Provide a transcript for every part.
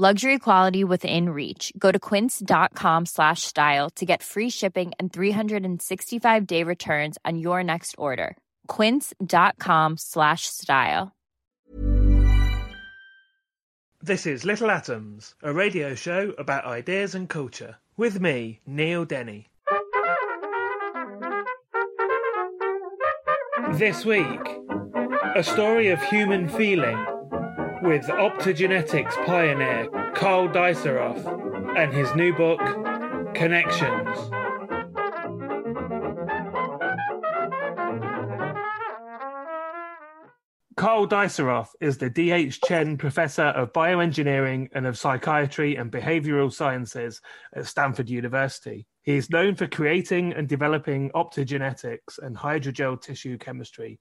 Luxury quality within reach. Go to quince.com slash style to get free shipping and 365 day returns on your next order. Quince.com slash style. This is Little Atoms, a radio show about ideas and culture. With me, Neil Denny. This week, a story of human feeling with optogenetics pioneer Karl Diceroff and his new book, Connections. Karl Diceroff is the D.H. Chen Professor of Bioengineering and of Psychiatry and Behavioral Sciences at Stanford University. He is known for creating and developing optogenetics and hydrogel tissue chemistry,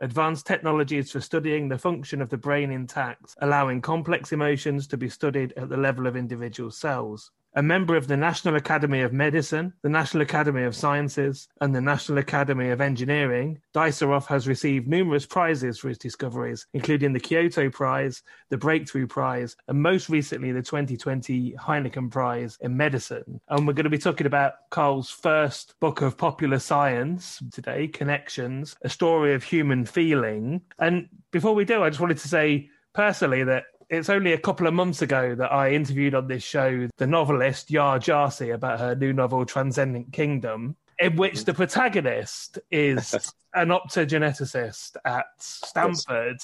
advanced technologies for studying the function of the brain intact, allowing complex emotions to be studied at the level of individual cells a member of the National Academy of Medicine, the National Academy of Sciences, and the National Academy of Engineering, Diceroff has received numerous prizes for his discoveries, including the Kyoto Prize, the Breakthrough Prize, and most recently the 2020 Heineken Prize in Medicine. And we're going to be talking about Carl's first book of popular science today, Connections, a story of human feeling. And before we do, I just wanted to say personally that it's only a couple of months ago that I interviewed on this show the novelist Yaa Gyasi about her new novel Transcendent Kingdom, in which the protagonist is an optogeneticist at Stanford,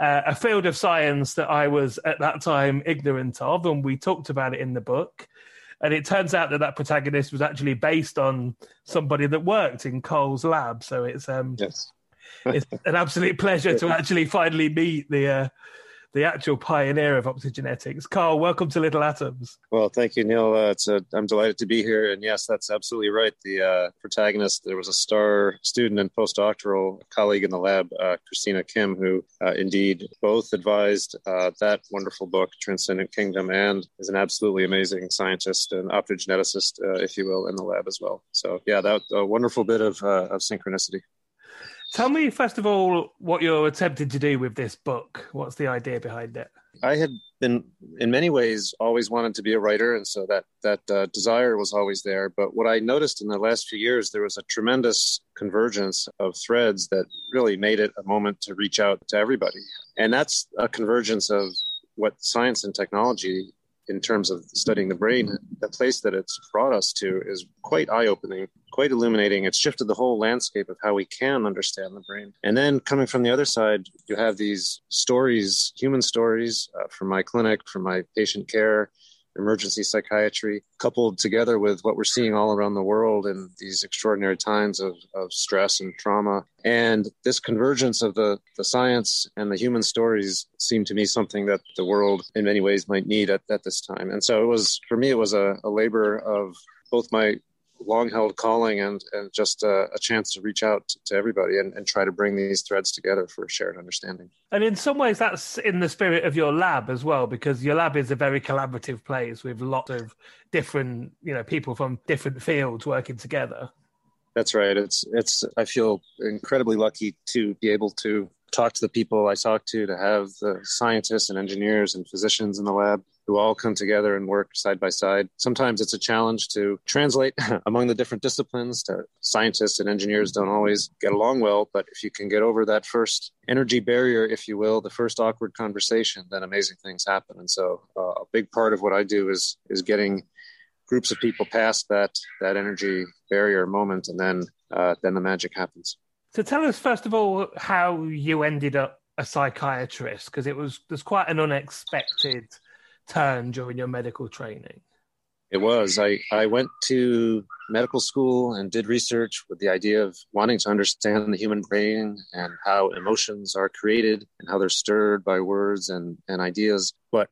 uh, a field of science that I was at that time ignorant of, and we talked about it in the book. And it turns out that that protagonist was actually based on somebody that worked in Cole's lab. So it's um, yes. it's an absolute pleasure to actually finally meet the uh, the actual pioneer of optogenetics. Carl, welcome to Little Atoms. Well, thank you, Neil. Uh, it's a, I'm delighted to be here. And yes, that's absolutely right. The uh, protagonist, there was a star student and postdoctoral colleague in the lab, uh, Christina Kim, who uh, indeed both advised uh, that wonderful book, Transcendent Kingdom, and is an absolutely amazing scientist and optogeneticist, uh, if you will, in the lab as well. So, yeah, that a wonderful bit of, of synchronicity. Tell me, first of all, what you're attempting to do with this book. What's the idea behind it? I had been, in many ways, always wanted to be a writer, and so that that uh, desire was always there. But what I noticed in the last few years, there was a tremendous convergence of threads that really made it a moment to reach out to everybody, and that's a convergence of what science and technology in terms of studying the brain, the place that it's brought us to is quite eye opening, quite illuminating. It's shifted the whole landscape of how we can understand the brain. And then coming from the other side, you have these stories, human stories uh, from my clinic, from my patient care, emergency psychiatry, coupled together with what we're seeing all around the world in these extraordinary times of, of stress and trauma. And this convergence of the, the science and the human stories seemed to me something that the world in many ways might need at, at this time. And so it was, for me, it was a, a labor of both my long held calling and, and just a, a chance to reach out to everybody and, and, try to bring these threads together for a shared understanding. And in some ways, that's in the spirit of your lab as well, because your lab is a very collaborative place with lots of different, you know, people from different fields working together. That's right. It's, it's, I feel incredibly lucky to be able to talk to the people I talk to, to have the scientists and engineers and physicians in the lab who all come together and work side by side. Sometimes it's a challenge to translate among the different disciplines. To scientists and engineers don't always get along well, but if you can get over that first energy barrier, if you will, the first awkward conversation, then amazing things happen. And so, uh, a big part of what I do is is getting groups of people past that that energy barrier moment, and then uh, then the magic happens. So tell us first of all how you ended up a psychiatrist because it was there's quite an unexpected turn during your medical training. It was. I, I went to medical school and did research with the idea of wanting to understand the human brain and how emotions are created and how they're stirred by words and, and ideas. But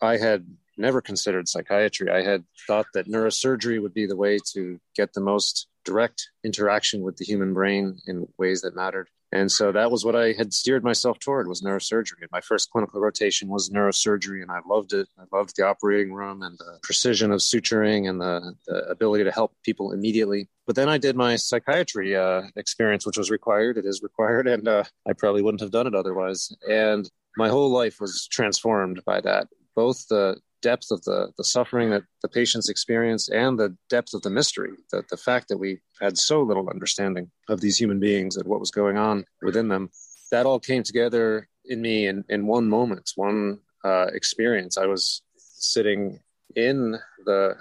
I had never considered psychiatry. I had thought that neurosurgery would be the way to get the most direct interaction with the human brain in ways that mattered. And so that was what I had steered myself toward was neurosurgery. And my first clinical rotation was neurosurgery and I loved it. I loved the operating room and the precision of suturing and the, the ability to help people immediately. But then I did my psychiatry uh, experience, which was required. It is required. And uh, I probably wouldn't have done it otherwise. And my whole life was transformed by that. Both the depth of the, the suffering that the patients experience and the depth of the mystery, the, the fact that we had so little understanding of these human beings and what was going on within them, that all came together in me in, in one moment, one uh, experience. I was sitting in the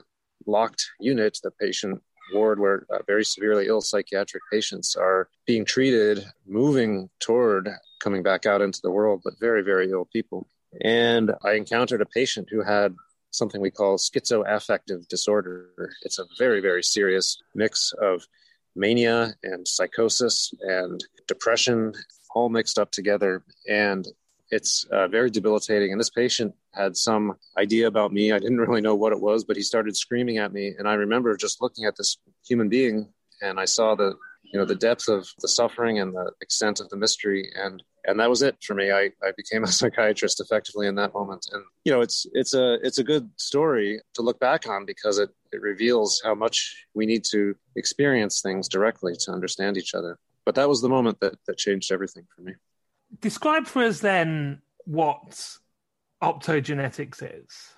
locked unit, the patient ward where uh, very severely ill psychiatric patients are being treated, moving toward coming back out into the world, but very, very ill people. And I encountered a patient who had something we call schizoaffective disorder. It's a very, very serious mix of mania and psychosis and depression all mixed up together. And it's uh, very debilitating. And this patient had some idea about me. I didn't really know what it was, but he started screaming at me. And I remember just looking at this human being and I saw the you know the depth of the suffering and the extent of the mystery and and that was it for me. I, I became a psychiatrist effectively in that moment. And you know it's it's a it's a good story to look back on because it it reveals how much we need to experience things directly to understand each other. But that was the moment that that changed everything for me. Describe for us then what optogenetics is.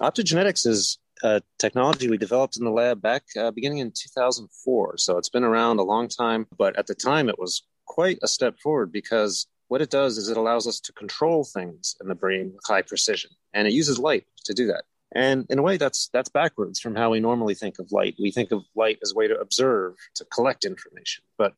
Optogenetics is uh, technology we developed in the lab back uh, beginning in 2004. So it's been around a long time, but at the time it was quite a step forward because what it does is it allows us to control things in the brain with high precision, and it uses light to do that. And in a way, that's that's backwards from how we normally think of light. We think of light as a way to observe, to collect information, but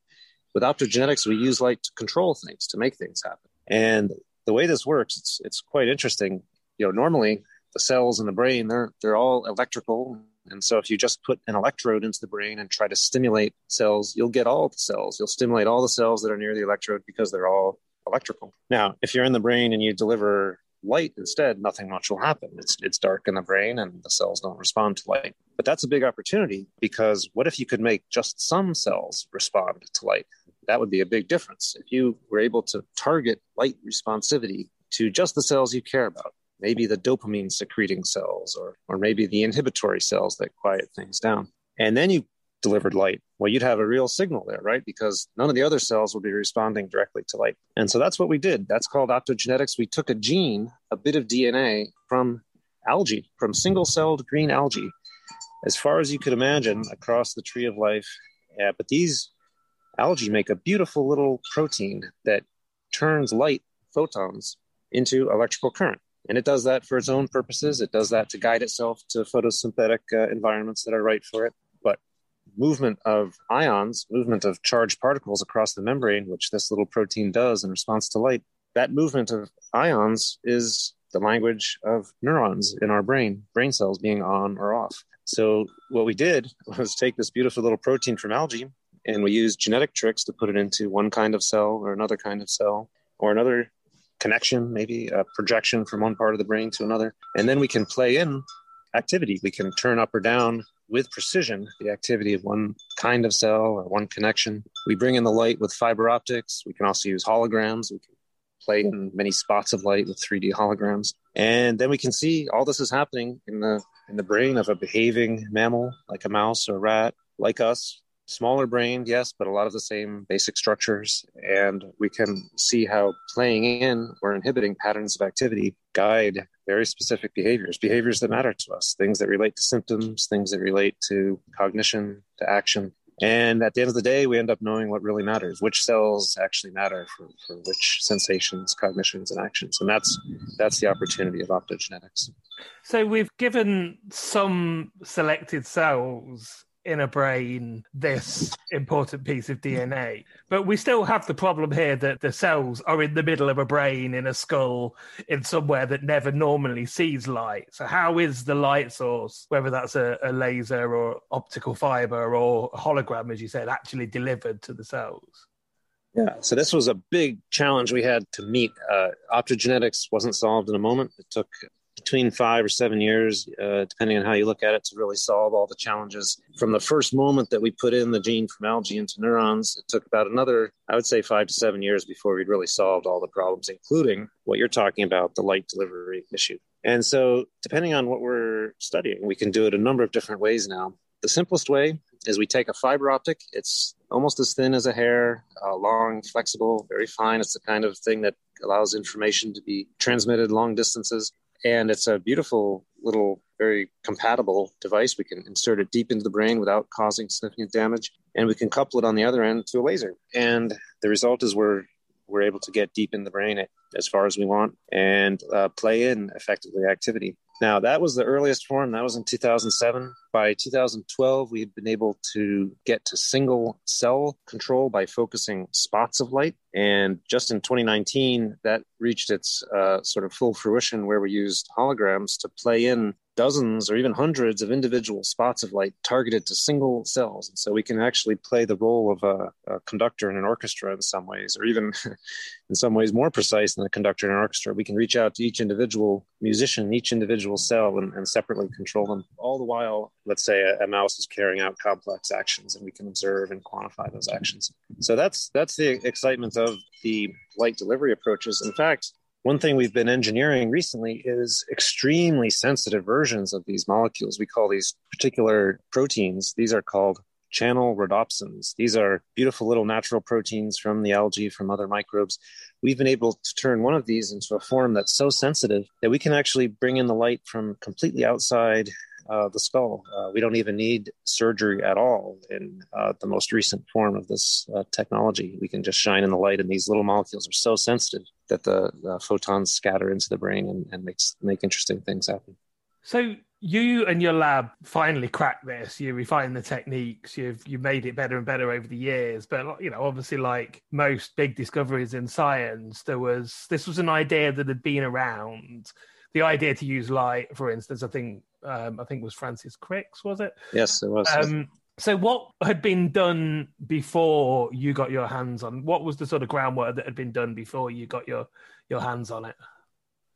with optogenetics, we use light to control things, to make things happen. And the way this works, it's it's quite interesting. You know, normally the cells in the brain they're they're all electrical and so if you just put an electrode into the brain and try to stimulate cells you'll get all the cells you'll stimulate all the cells that are near the electrode because they're all electrical. Now if you're in the brain and you deliver light instead nothing much will happen. It's it's dark in the brain and the cells don't respond to light. But that's a big opportunity because what if you could make just some cells respond to light? That would be a big difference. If you were able to target light responsivity to just the cells you care about maybe the dopamine secreting cells or, or maybe the inhibitory cells that quiet things down. And then you delivered light. Well, you'd have a real signal there, right? Because none of the other cells would be responding directly to light. And so that's what we did. That's called optogenetics. We took a gene, a bit of DNA from algae, from single celled green algae, as far as you could imagine across the tree of life. Yeah, but these algae make a beautiful little protein that turns light photons into electrical current. And it does that for its own purposes. It does that to guide itself to photosynthetic uh, environments that are right for it. Movement of ions, movement of charged particles across the membrane, which this little protein does in response to light, that movement of ions is the language of neurons in our brain, brain cells being on or off. So what we did was take this beautiful little protein from algae and we used genetic tricks to put it into one kind of cell or another kind of cell or another connection, maybe a projection from one part of the brain to another. And then we can play in activity. We can turn up or down with precision the activity of one kind of cell or one connection. We bring in the light with fiber optics. We can also use holograms. We can play in many spots of light with 3D holograms. And then we can see all this is happening in the in the brain of a behaving mammal like a mouse or a rat like us smaller brain, yes, but a lot of the same basic structures. And we can see how playing in or inhibiting patterns of activity guide very specific behaviors, behaviors that matter to us, things that relate to symptoms, things that relate to cognition, to action. And at the end of the day, we end up knowing what really matters, which cells actually matter for, for which sensations, cognitions, and actions. And that's that's the opportunity of optogenetics. So we've given some selected cells in a brain this important piece of DNA. But we still have the problem here that the cells are in the middle of a brain in a skull in somewhere that never normally sees light. So, how is the light source, whether that's a, a laser or optical fiber or hologram, as you said, actually delivered to the cells? Yeah, so this was a big challenge we had to meet. Uh, optogenetics wasn't solved in a moment. It took between five or seven years, uh, depending on how you look at it, to really solve all the challenges. From the first moment that we put in the gene from algae into neurons, it took about another, I would say, five to seven years before we'd really solved all the problems, including what you're talking about, the light delivery issue. And so, depending on what we're studying, we can do it a number of different ways now. The simplest way is we take a fiber optic. It's almost as thin as a hair, uh, long, flexible, very fine. It's the kind of thing that allows information to be transmitted long distances and it's a beautiful little very compatible device. We can insert it deep into the brain without causing significant damage. And we can couple it on the other end to a laser. And the result is we're we're able to get deep in the brain as far as we want and uh, play in effectively activity now, that was the earliest form. That was in 2007. By 2012, we had been able to get to single cell control by focusing spots of light. And just in 2019, that reached its uh, sort of full fruition where we used holograms to play in dozens or even hundreds of individual spots of light targeted to single cells. And so we can actually play the role of a, a conductor in an orchestra in some ways, or even in some ways more precise than a conductor in an orchestra. We can reach out to each individual musician, each individual cell, and, and separately control them. All the while, let's say a, a, mouse is carrying out complex actions, and we can observe and quantify those actions. So that's that's the excitement of the light delivery approaches. In fact, one thing we've been engineering recently is extremely sensitive versions of these molecules. We call these particular proteins, these are called channel rhodopsins. These are beautiful little natural proteins from the algae, from other microbes. We've been able to turn one of these into a form that's so sensitive that we can actually bring in the light from completely outside uh, the skull. Uh, we don't even need surgery at all in uh, the most recent form of this uh, technology. We can just shine in the light, and these little molecules are so sensitive that the, the photons scatter into the brain and, and makes make interesting things happen. So you and your lab finally cracked this. You refined the techniques. You've you made it better and better over the years. But you know, obviously, like most big discoveries in science, there was this was an idea that had been around. The idea to use light, for instance, I think um, I think was Francis Crick's, was it? Yes, it was. Um, so, what had been done before you got your hands on? What was the sort of groundwork that had been done before you got your your hands on it?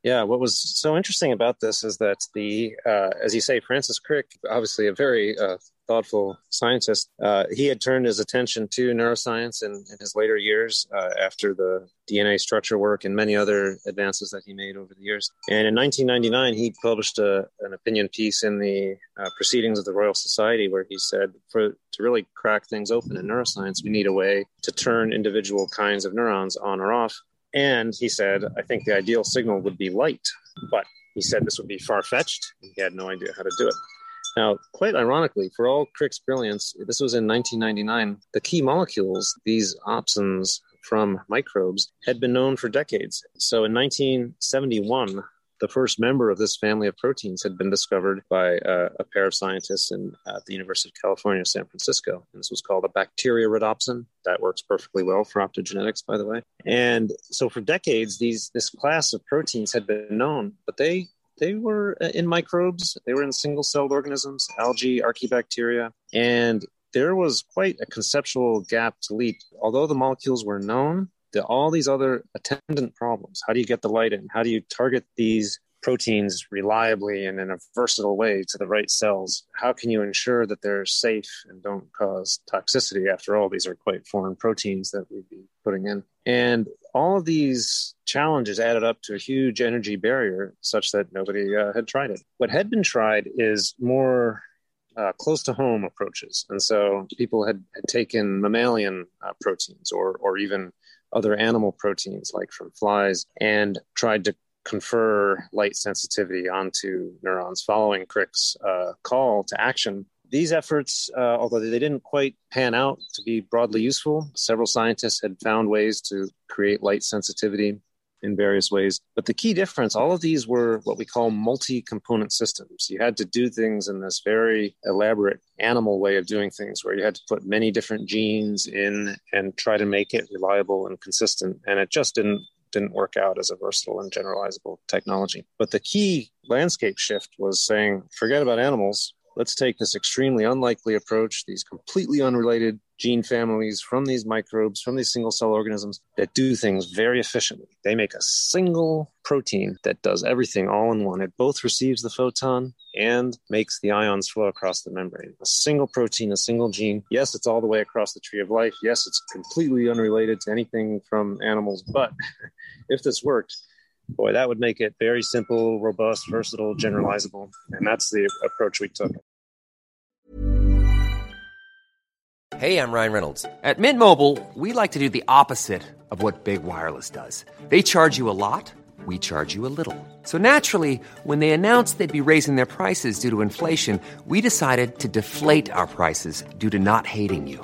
Yeah, what was so interesting about this is that the, uh, as you say, Francis Crick, obviously a very uh, thoughtful scientist, uh, he had turned his attention to neuroscience in, in his later years uh, after the DNA structure work and many other advances that he made over the years. And in 1999, he published a, an opinion piece in the uh, Proceedings of the Royal Society where he said, for to really crack things open in neuroscience, we need a way to turn individual kinds of neurons on or off and he said, I think the ideal signal would be light, but he said this would be far fetched. He had no idea how to do it. Now, quite ironically, for all Crick's brilliance, this was in 1999, the key molecules, these opsins from microbes, had been known for decades. So in 1971, the first member of this family of proteins had been discovered by uh, a pair of scientists in, at the University of California, San Francisco. And this was called a bacteria rhodopsin. That works perfectly well for optogenetics, by the way. And so for decades, these this class of proteins had been known, but they they were uh, in microbes. They were in single-celled organisms, algae, archaebacteria, and there was quite a conceptual gap to leap. Although the molecules were known, the, all these other attendant problems. How do you get the light in? How do you target these proteins reliably and in a versatile way to the right cells? How can you ensure that they're safe and don't cause toxicity? After all, these are quite foreign proteins that we'd be putting in. And all of these challenges added up to a huge energy barrier such that nobody uh, had tried it. What had been tried is more uh, close to home approaches. And so people had, had taken mammalian uh, proteins or, or even other animal proteins like from flies and tried to confer light sensitivity onto neurons following Crick's uh, call to action. these efforts, uh, although they didn't quite pan out to be broadly useful, several scientists had found ways to create light sensitivity in various ways. But the key difference, all of these were what we call multi component systems. You had to do things in this very elaborate animal way of doing things where you had to put many different genes in and try to make it reliable and consistent. And it just didn't didn't work out as a versatile and generalizable technology. But the key landscape shift was saying, forget about animals. Let's take this extremely unlikely approach, these completely unrelated gene families from these microbes, from these single cell organisms that do things very efficiently. They make a single protein that does everything all in one. It both receives the photon and makes the ions flow across the membrane. A single protein, a single gene. Yes, it's all the way across the tree of life. Yes, it's completely unrelated to anything from animals. But if this worked, boy, that would make it very simple, robust, versatile, generalizable. And that's the approach we took. Hey, I'm Ryan Reynolds. At Mint Mobile, we like to do the opposite of what Big Wireless does. They charge you a lot, we charge you a little. So naturally, when they announced they'd be raising their prices due to inflation, we decided to deflate our prices due to not hating you.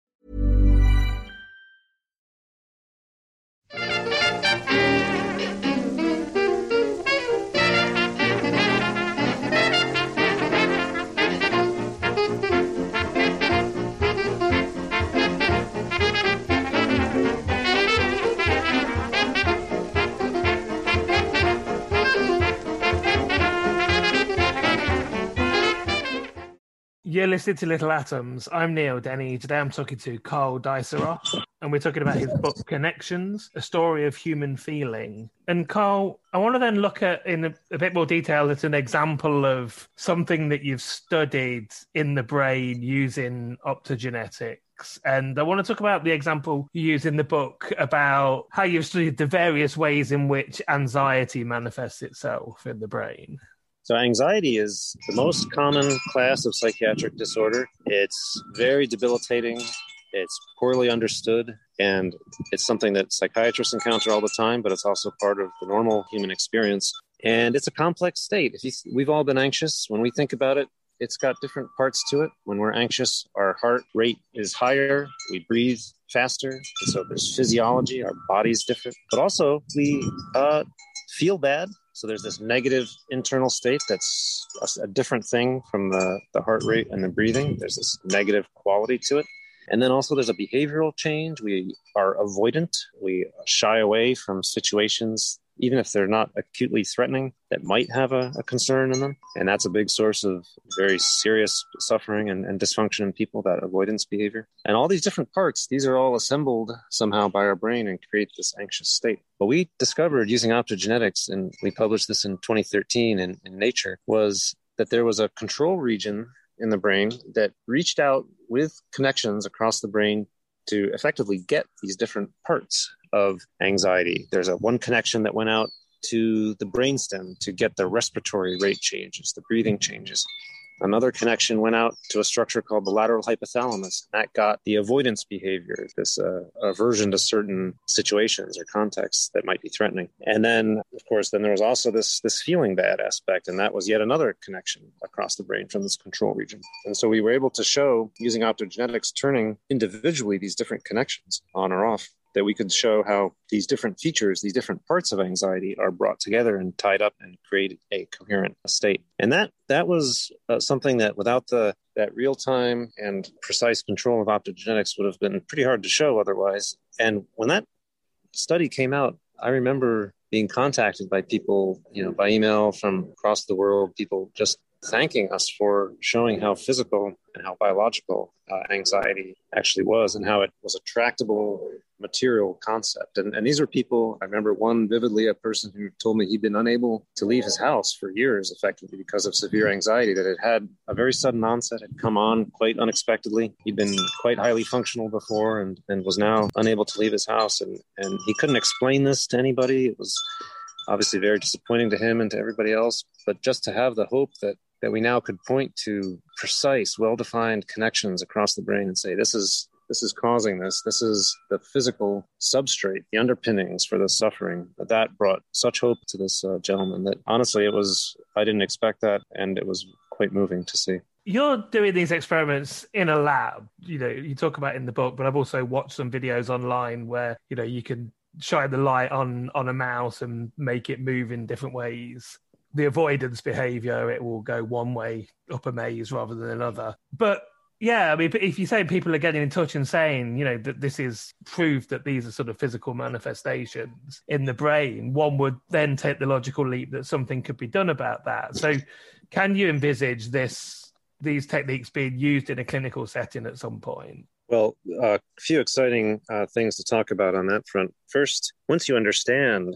You're listening to Little Atoms. I'm Neil Denny. Today I'm talking to Carl Diceroff, and we're talking about his book Connections, a story of human feeling. And Carl, I want to then look at in a, a bit more detail at an example of something that you've studied in the brain using optogenetics. And I want to talk about the example you use in the book about how you've studied the various ways in which anxiety manifests itself in the brain. So, anxiety is the most common class of psychiatric disorder. It's very debilitating, it's poorly understood, and it's something that psychiatrists encounter all the time, but it's also part of the normal human experience. And it's a complex state. You, we've all been anxious, when we think about it, it's got different parts to it. When we're anxious, our heart rate is higher, we breathe faster. And so there's physiology, our body's different, but also we uh, feel bad so there's this negative internal state that's a, a different thing from the, the heart rate and the breathing. There's this negative quality to it. And then also there's a behavioral change. We are avoidant. We shy away from situations even if they're not acutely threatening, that might have a, a, concern in them. And that's a big source of very serious suffering and, and, dysfunction in people, that avoidance behavior. And all these different parts, these are all assembled somehow by our brain and create this anxious state. What we discovered using optogenetics, and we published this in 2013 in, in Nature, was that there was a control region in the brain that reached out with connections across the brain to effectively get these different parts of anxiety. There's a one connection that went out to the brainstem to get the respiratory rate changes, the breathing changes. Another connection went out to a structure called the lateral hypothalamus. And That got the avoidance behavior, this uh, aversion to certain situations or contexts that might be threatening. And then, of course, then there was also this this feeling bad aspect, and that was yet another connection across the brain from this control region. And so we were able to show using optogenetics, turning individually these different connections on or off that we could show how these different features, these different parts of anxiety are brought together and tied up and create a coherent state. And that that was uh, something that without the that real time and precise control of optogenetics would have been pretty hard to show otherwise. And when that study came out, I remember being contacted by people, you know, by email from across the world, people just thanking us for showing how physical and how biological uh, anxiety actually was and how it was a tractable material concept. And, and these were people, I remember one vividly, a person who told me he'd been unable to leave his house for years, effectively, because of severe anxiety that had had a very sudden onset, had come on quite unexpectedly. He'd been quite highly functional before and, and was now unable to leave his house. And, and he couldn't explain this to anybody. It was obviously very disappointing to him and to everybody else. But just to have the hope that that we now could point to precise, well-defined connections across the brain and say, this is this is causing this. This is the physical substrate, the underpinnings for the suffering. That brought such hope to this uh, gentleman that honestly, it was, I didn't expect that. And it was quite moving to see. You're doing these experiments in a lab. You know, you talk about in the book, but I've also watched some videos online where, you know, you can shine the light on on a mouse and make it move in different ways the avoidance behavior it will go one way up a maze rather than another but yeah, I mean, if you say people are getting in touch and saying, you know, that this is proof that these are sort of physical manifestations in the brain, one would then take the logical leap that something could be done about that. So, can you envisage this these techniques being used in a clinical setting at some point? Well, a uh, few exciting uh, things to talk about on that front. First, once you understand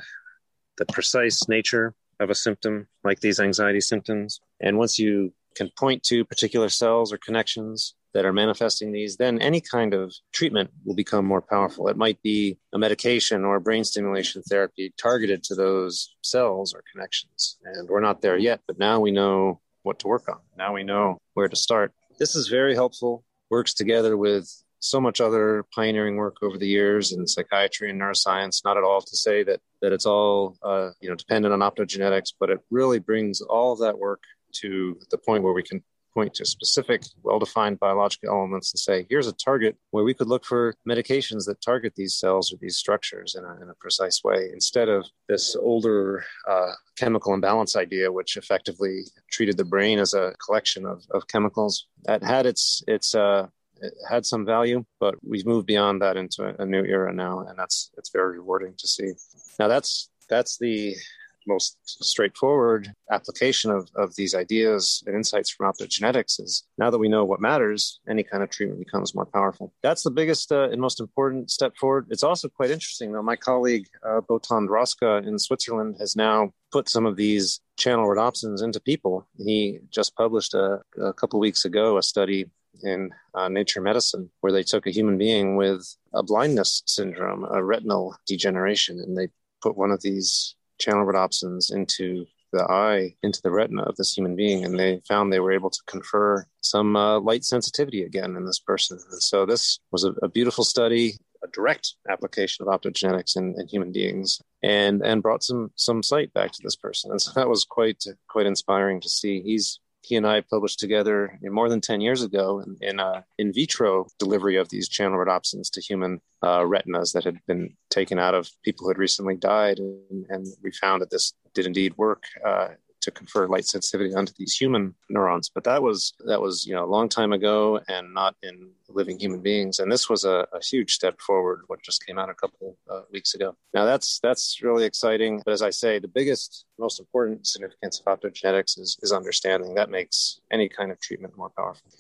the precise nature of a symptom, like these anxiety symptoms, and once you can point to particular cells or connections that are manifesting these, then any kind of treatment will become more powerful. It might be a medication or a brain stimulation therapy targeted to those cells or connections. And we're not there yet, but now we know what to work on. Now we know where to start. This is very helpful, works together with so much other pioneering work over the years in psychiatry and neuroscience. Not at all to say that that it's all uh, you know dependent on optogenetics, but it really brings all of that work to the point where we can point to specific, well defined biological elements and say, here's a target where we could look for medications that target these cells or these structures in a, in a precise way instead of this older uh, chemical imbalance idea, which effectively treated the brain as a collection of, of chemicals that had its, its, uh, it had some value, but we've moved beyond that into a, new era now, and that's it's very rewarding to see. Now that's that's the most straightforward application of, of these ideas and insights from optogenetics is now that we know what matters, any kind of treatment becomes more powerful. That's the biggest uh, and most important step forward. It's also quite interesting, though. My colleague, uh, Botan in Switzerland, has now put some of these channel rhodopsins into people. He just published a, a couple weeks ago a study in uh, Nature Medicine where they took a human being with a blindness syndrome, a retinal degeneration, and they put one of these channel rhodopsins into the eye, into the retina of this human being, and they found they were able to confer some uh, light sensitivity again in this person. And so this was a, a beautiful study, a direct application of optogenetics in, in, human beings, and and brought some some sight back to this person. And so that was quite quite inspiring to see. He's he and I published together more than 10 years ago in, in uh, in vitro delivery of these channel rhodopsins to human uh, retinas that had been taken out of people who had recently died. And, and we found that this did indeed work uh, to confer light sensitivity onto these human neurons. But that was that was you know a long time ago and not in living human beings. And this was a, a huge step forward. What just came out a couple uh, weeks ago. Now that's that's really exciting. But as I say, the biggest, most important significance of optogenetics is is understanding that makes any kind of treatment more powerful.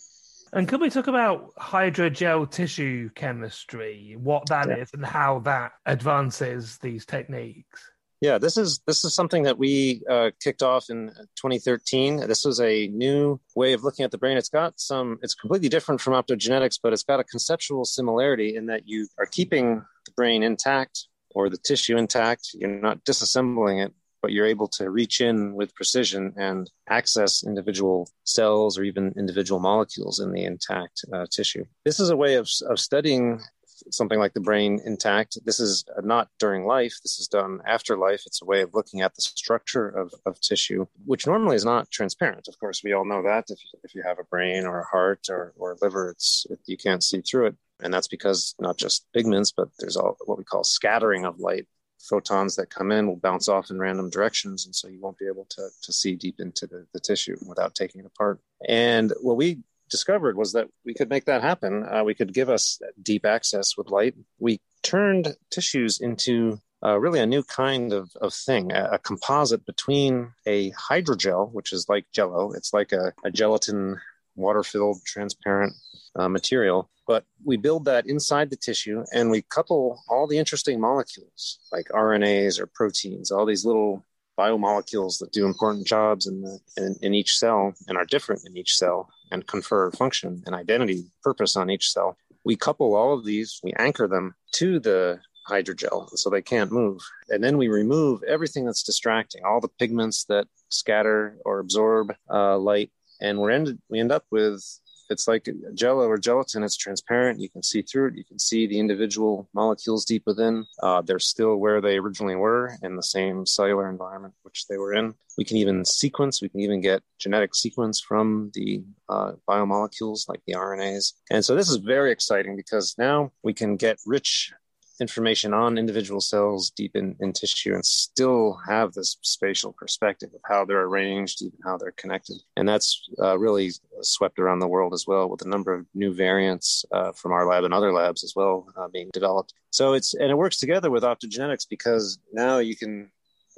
And could we talk about hydrogel tissue chemistry, what that yeah. is, and how that advances these techniques? Yeah, this is this is something that we uh, kicked off in 2013. This was a new way of looking at the brain. It's got some. It's completely different from optogenetics, but it's got a conceptual similarity in that you are keeping the brain intact or the tissue intact. You're not disassembling it, but you're able to reach in with precision and access individual cells or even individual molecules in the intact uh, tissue. This is a way of, of studying something like the brain intact. This is not during life. This is done after life. It's a way of looking at the structure of, of tissue, which normally is not transparent. Of course, we all know that if if you have a brain or a heart or, or liver, it's it, you can't see through it. And that's because not just pigments, but there's all what we call scattering of light photons that come in will bounce off in random directions. And so you won't be able to, to see deep into the, the tissue without taking it apart. And what we discovered was that we could make that happen. Uh, we could give us deep access with light. We turned tissues into uh, really a new kind of, of thing, a, a, composite between a hydrogel, which is like jello. It's like a, a gelatin water filled transparent uh, material but we build that inside the tissue and we couple all the interesting molecules like RNAs or proteins, all these little biomolecules that do important jobs in, the, in, in each cell and are different in each cell and confer function and identity, purpose on each cell. We couple all of these, we anchor them to the hydrogel so they can't move. And then we remove everything that's distracting, all the pigments that scatter or absorb uh, light. And we're we end up with it's like jello or gelatin. It's transparent. You can see through it. You can see the individual molecules deep within. Uh, they're still where they originally were in the same cellular environment which they were in. We can even sequence. We can even get genetic sequence from the uh, biomolecules like the RNAs. And so this is very exciting because now we can get rich information on individual cells deep in, in tissue and still have this spatial perspective of how they're arranged, even how they're connected. And that's uh, really swept around the world as well with a number of new variants uh, from our lab and other labs as well uh, being developed. So it's, and it works together with optogenetics because now you can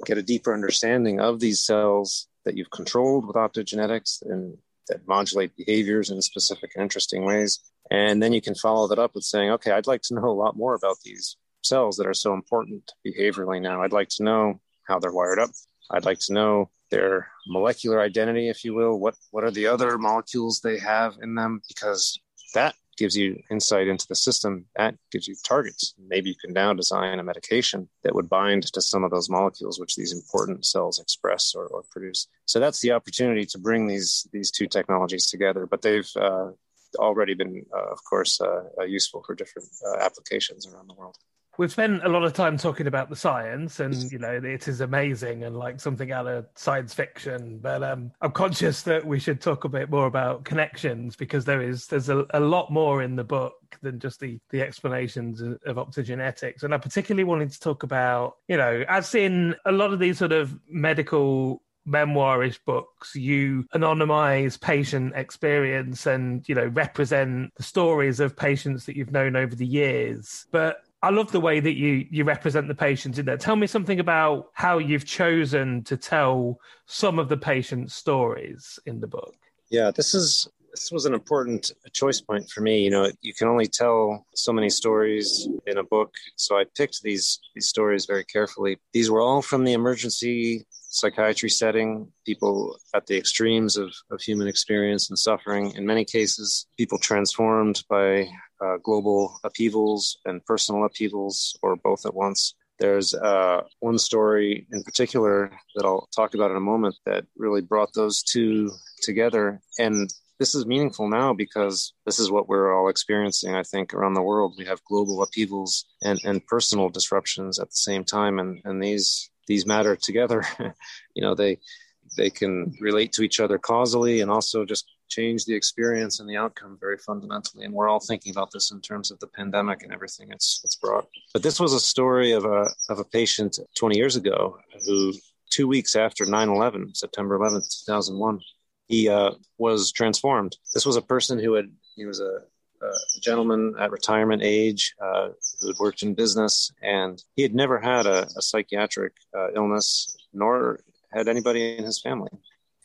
get a deeper understanding of these cells that you've controlled with optogenetics and that modulate behaviors in specific and interesting ways. And then you can follow that up with saying, okay, I'd like to know a lot more about these cells that are so important behaviorally now. I'd like to know how they're wired up. I'd like to know their molecular identity, if you will. What what are the other molecules they have in them? Because that gives you insight into the system. That gives you targets. Maybe you can now design a medication that would bind to some of those molecules which these important cells express or, or produce. So that's the opportunity to bring these these two technologies together. But they've uh, already been, uh, of course, uh, uh useful for different uh, applications around the world. We've spent a lot of time talking about the science, and you know it is amazing and like something out of science fiction. But um, I'm conscious that we should talk a bit more about connections because there is there's a, a lot more in the book than just the the explanations of, of optogenetics. And I particularly wanted to talk about you know as in a lot of these sort of medical memoirish books you anonymize patient experience and you know represent the stories of patients that you've known over the years but I love the way that you you represent the patients in there. Tell me something about how you've chosen to tell some of the patients' stories in the book. Yeah, this is this was an important choice point for me. You know, you can only tell so many stories in a book, so I picked these these stories very carefully. These were all from the emergency psychiatry setting, people at the extremes of, of human experience and suffering. In many cases, people transformed by uh, global upheavals and personal upheavals, or both at once. There's uh, one story in particular that I'll talk about in a moment that really brought those two together. And this is meaningful now because this is what we're all experiencing, I think, around the world. We have global upheavals and, and personal disruptions at the same time. And, and these these matter together. you know, they they can relate to each other causally and also just change the experience and the outcome very fundamentally. And we're all thinking about this in terms of the pandemic and everything it's it's brought. But this was a story of a of a patient 20 years ago who two weeks after 9/11, September 11th, 2001, he uh, was transformed. This was a person who had he was a a gentleman at retirement age uh, who had worked in business, and he had never had a, a psychiatric uh, illness, nor had anybody in his family.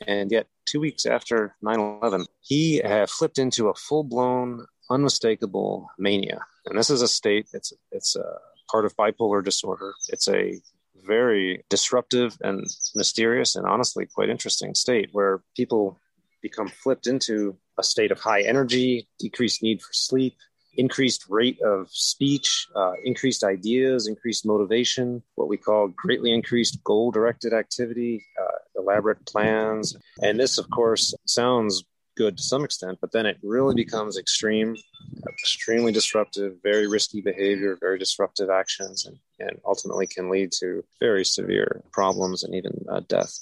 And yet, two weeks after 9 11, he had flipped into a full blown, unmistakable mania. And this is a state, it's, it's a part of bipolar disorder. It's a very disruptive and mysterious and honestly quite interesting state where people become flipped into a state of high energy, decreased need for sleep, increased rate of speech, uh, increased ideas, increased motivation, what we call greatly increased goal directed activity, uh, elaborate plans. And this, of course, sounds good to some extent, but then it really becomes extreme, extremely disruptive, very risky behavior, very disruptive actions, and, and ultimately can lead to very severe problems and even uh, death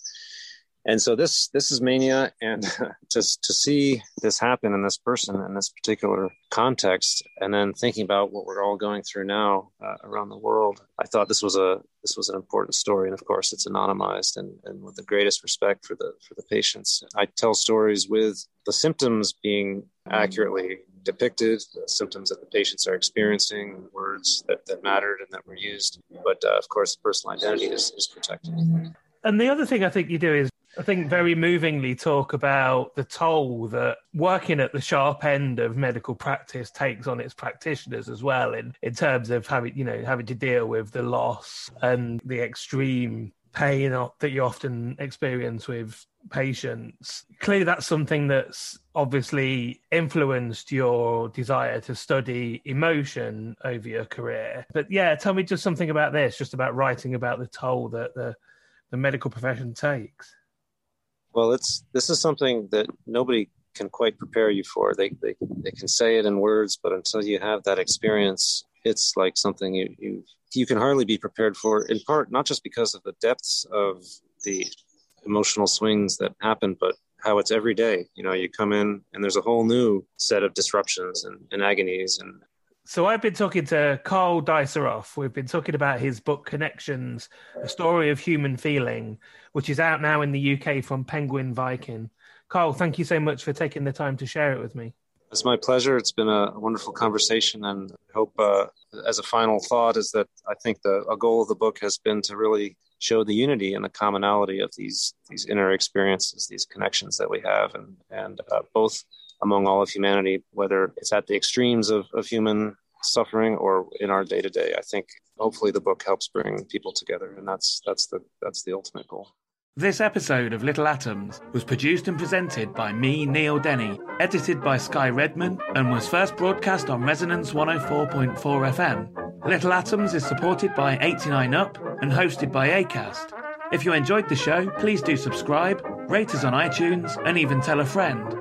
and so this this is mania and to, to see this happen in this person in this particular context and then thinking about what we're all going through now uh, around the world i thought this was a this was an important story and of course it's anonymized and, and with the greatest respect for the for the patients i tell stories with the symptoms being accurately depicted, the symptoms that the patients are experiencing, words that, that mattered and that were used. But uh, of course, personal identity is, is protected. And the other thing I think you do is I think very movingly talk about the toll that working at the sharp end of medical practice takes on its practitioners as well in, in terms of having you know having to deal with the loss and the extreme pain that you often experience with patients. Clearly that's something that's obviously influenced your desire to study emotion over your career. But yeah, tell me just something about this, just about writing about the toll that the the medical profession takes. Well, it's this is something that nobody can quite prepare you for. They they they can say it in words, but until you have that experience, it's like something you you you can hardly be prepared for. In part, not just because of the depths of the emotional swings that happen, but how it's every day. You know, you come in and there's a whole new set of disruptions and, and agonies and so I've been talking to Karl Deisseroth. We've been talking about his book Connections, a story of human feeling, which is out now in the UK from Penguin Viking. Karl, thank you so much for taking the time to share it with me. It's my pleasure. It's been a wonderful conversation, and I hope, uh, as a final thought, is that I think the a goal of the book has been to really show the unity and the commonality of these these inner experiences, these connections that we have, and and uh, both among all of humanity, whether it's at the extremes of, of human suffering or in our day to day. I think hopefully the book helps bring people together, and that's that's the that's the ultimate goal. This episode of Little Atoms was produced and presented by me, Neil Denny, edited by Sky Redman, and was first broadcast on Resonance 104.4 FM. Little Atoms is supported by 89UP and hosted by ACAST. If you enjoyed the show, please do subscribe, rate us on iTunes, and even tell a friend.